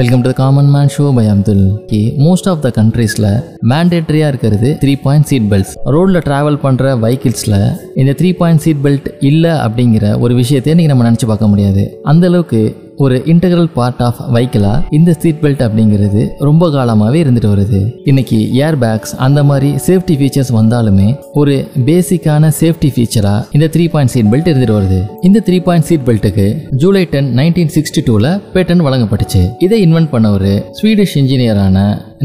Welcome to common man show by Abdul Ki most of the கண்ட்ரீஸில் மேண்டேட்ரியாக இருக்கிறது three point seat belts ரோடில் travel பண்ணுற வெஹிக்கிள்ஸில் இந்த த்ரீ பாயிண்ட் சீட் பெல்ட் இல்லை அப்படிங்கிற ஒரு விஷயத்தை இன்றைக்கி நம்ம நினச்சி பார்க்க முடியாது. அந்தளவுக்கு ஒரு இன்டெகிரல் பார்ட் ஆஃப் வைக்கிளா இந்த சீட் பெல்ட் அப்படிங்கிறது ரொம்ப காலமாகவே இருந்துட்டு வருது. இன்னைக்கு ஏர் பேக்ஸ் அந்த மாதிரி சேஃப்டி ஃபீச்சர்ஸ் வந்தாலுமே ஒரு பேசிக்கான சேஃப்டி ஃபீச்சரா இந்த த்ரீ பாயிண்ட் சீட் பெல்ட் இருந்துட்டு வருது. இந்த த்ரீ பாயிண்ட் சீட் பெல்ட்டுக்கு ஜூலை டென் நைன்டீன் சிக்ஸ்டி டூல பேட்டன் வழங்கப்பட்டுச்சு. இதை இன்வென்ட் பண்ண ஒரு ஸ்வீடிஷ் இன்ஜினியரான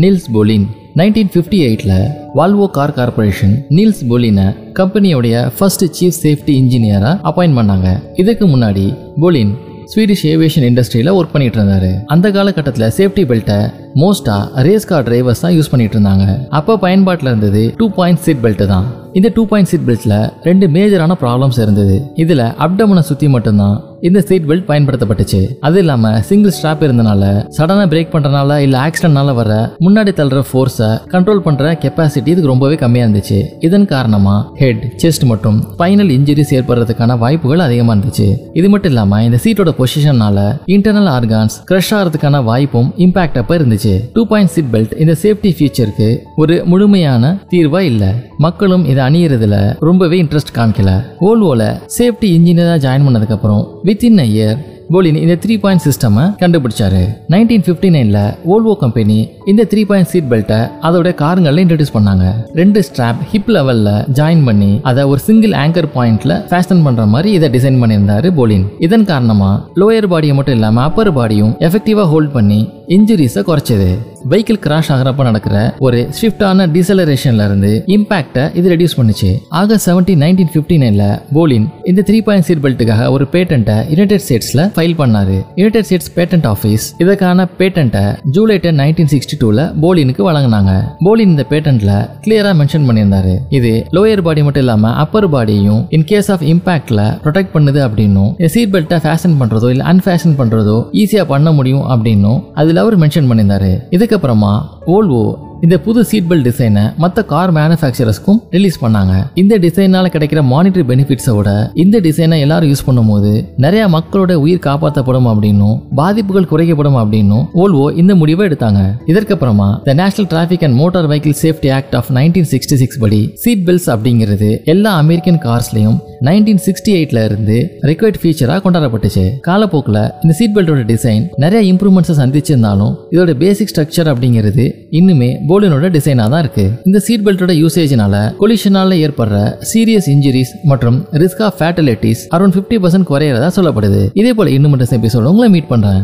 நில்ஸ் போலின் நைன்டீன் ஃபிஃப்டி எயிட்டில் வால்வோ கார் கார்பரேஷன் நீல்ஸ் போலினை கம்பெனியோடைய ஃபர்ஸ்ட் சீஃப் சேஃப்டி இன்ஜினியராக அப்பாயின்ட் பண்ணாங்க. இதுக்கு முன்னாடி போலின் ஸ்வீடிஷ் ஏவியேஷன் இண்டஸ்ட்ரியில ஒர்க் பண்ணிட்டு இருந்தாரு. அந்த காலகட்டத்தில் சேஃப்டி பெல்ட்டை மோஸ்டா ரேஸ் கார் டிரைவர்ஸ் தான் யூஸ் பண்ணிட்டு இருந்தாங்க. அப்போ பயன்பாட்டில் இருந்தது டூ பாயிண்ட் சீட் பெல்ட் தான். இந்த டூ பாயிண்ட் சீட் பெல்ட்டில் ரெண்டு மேஜரான ப்ராப்ளம்ஸ் இருந்தது. இதில் அப்டமனை சுற்றி மட்டும்தான் இந்த சீட் பெல்ட் பயன்படுத்தப்பட்டுச்சு. அது இல்லாமல் சிங்கிள் ஸ்ட்ராப் இருந்தனால சடனாக பிரேக் பண்ணுறனால இல்லை ஆக்சிடென்ட்னால வர முன்னாடி தள்ளுற ஃபோர்ஸை கண்ட்ரோல் பண்ணுற கெப்பாசிட்டி இதுக்கு ரொம்பவே கம்மியாக இருந்துச்சு. இதன் காரணமாக ஹெட் செஸ்ட் மற்றும் ஃபைனல் இன்ஜுரிஸ் ஏற்படுறதுக்கான வாய்ப்புகள் அதிகமாக இருந்துச்சு. இது மட்டும் இல்லாமல் இந்த சீட்டோட பொசிஷனால இன்டர்னல் ஆர்கான்ஸ் கிரஷ் ஆகிறதுக்கான வாய்ப்பும் இம்பாக்ட் அப்ப இருந்துச்சு. டூ பாயிண்ட் சீட் பெல்ட் இந்த சேஃப்டி ஃபீச்சருக்கு ஒரு முழுமையான தீர்வா இல்ல. மக்களும் இதை அணியறதுல ரொம்பவே இன்ட்ரெஸ்ட் காமிக்கல ஓல்வோல சேஃப்டி இன்ஜினியரா ஜாயின் பண்ணதுக்கு அப்புறம் வித்தின் அ இயர் போலின் இந்த த்ரீ பாயிண்ட் சிஸ்டமை கண்டுபிடிச்சாரு. நைன்டீன் ஃபிஃப்டி நைனில் ஓல்வோ கம்பெனி இந்த த்ரீ பாயிண்ட் சீட் பெல்ட்டை அதோட காருங்களில் இன்ட்ரடியூஸ் பண்ணாங்க. ரெண்டு ஸ்ட்ராப் ஹிப் லெவலில் ஜாயின் பண்ணி அதை ஒரு சிங்கிள் ஆங்கர் பாயிண்ட்ல ஃபேஷன் பண்ணுற மாதிரி இதை டிசைன் பண்ணியிருந்தாரு போலின். இதன் காரணமாக லோயர் பாடியை மட்டும் இல்லாமல் அப்பர் பாடியும் எஃபெக்டிவாக ஹோல்ட் பண்ணி இன்ஜுரிஸை குறைச்சது. வெஹிக்கிள் கிராஷ் ஆகிறப்ப நடக்கிற ஒரு ஸ்விஃப்டான டிசலரேஷன்ல இருந்து இம்பாக்டை இது ரெடியூஸ் பண்ணுச்சு. ஆகஸ்ட் செவன்டீன் நைன்டீன் ஃபிஃப்டி நைன்ல போலின் இந்த த்ரீ பாயிண்ட் சீட் பெல்ட்டுக்காக ஒரு பேட்டன்ட்டை யுனைடெட் ஸ்டேட்ஸ்ல ஃபைல் பண்ணாரு. யுனைடெட் ஸ்டேட்ஸ் பேட்டன்ட் ஆஃபீஸ் இதற்கான பேட்டன்ட்டை ஜூலை டென் நைன்டீன் சிக்ஸ்டி டூல போலினுக்கு வழங்கினாங்க. போலின் இந்த பேட்டன்ட்ல கிளியரா மென்ஷன் பண்ணியிருந்தாரு. இது லோயர் பாடி மட்டும் இல்லாம அப்பர் பாடியையும் இன் கேஸ் ஆஃப் இம்பாக்ட்ல ப்ரொடெக்ட் பண்ணுது அப்படின்னும் சீட் பெல்ட்டை ஃபேஷன் பண்றதோ இல்ல அன்ஃபேஷன் பண்றதோ ஈஸியா பண்ண முடியும் அப்படின்னும் அதுல அவர் மென்ஷன் பண்ணியிருந்தாரு. இதுக்கப்புறமா ஓல்வோ இந்த புது சீட் பெல்ட் டிசைனை மற்ற கார் மேனுஃபேக்சரர்ஸ்க்கும் ரிலீஸ் பண்ணாங்க. இந்த டிசைனால கிடைக்கிற மானிட்டரி பெனிஃபிட்ஸை விட இந்த டிசைனை எல்லாரும் யூஸ் பண்ணும்போது நிறைய மக்களோட உயிர் காப்பாற்றப்படும் அப்படின்னும் பாதிப்புகள் குறைக்கப்படும் அப்படின்னும் ஓல்வோ இந்த முடிவை எடுத்தாங்க. இதற்கப்புறமா the national traffic and motor vehicle safety act of nineteen sixty six படி சீட் பெல்ட்ஸ் அப்படிங்கிறது எல்லா அமெரிக்கன் கார்ஸ்லயும் நைன்டீன் சிக்ஸ்டி எயிட்ல இருந்து ரெக்வயர்ட் ஃபீச்சராக கொண்டாடப்பட்டுச்சு. காலப்போக்கில் இந்த சீட் பெல்ட்டோட டிசைன் நிறைய இம்ப்ரூவ்மெண்ட்ஸை சந்திச்சிருந்தாலும் இதோட பேசிக் ஸ்ட்ரக்சர் அப்படிங்கிறது இன்னுமே போலினோட டிசைனாக தான் இருக்கு. இந்த சீட் பெல்ட்டோட யூசேஜ்னால கொலிஷனால ஏற்படுற சீரியஸ் இன்ஜுரிஸ் மற்றும் risk of fatalities around fifty percent குறையிறதா சொல்லப்படுது. இதே போல இன்னும் எபிசோட உங்களை மீட் பண்றேன்.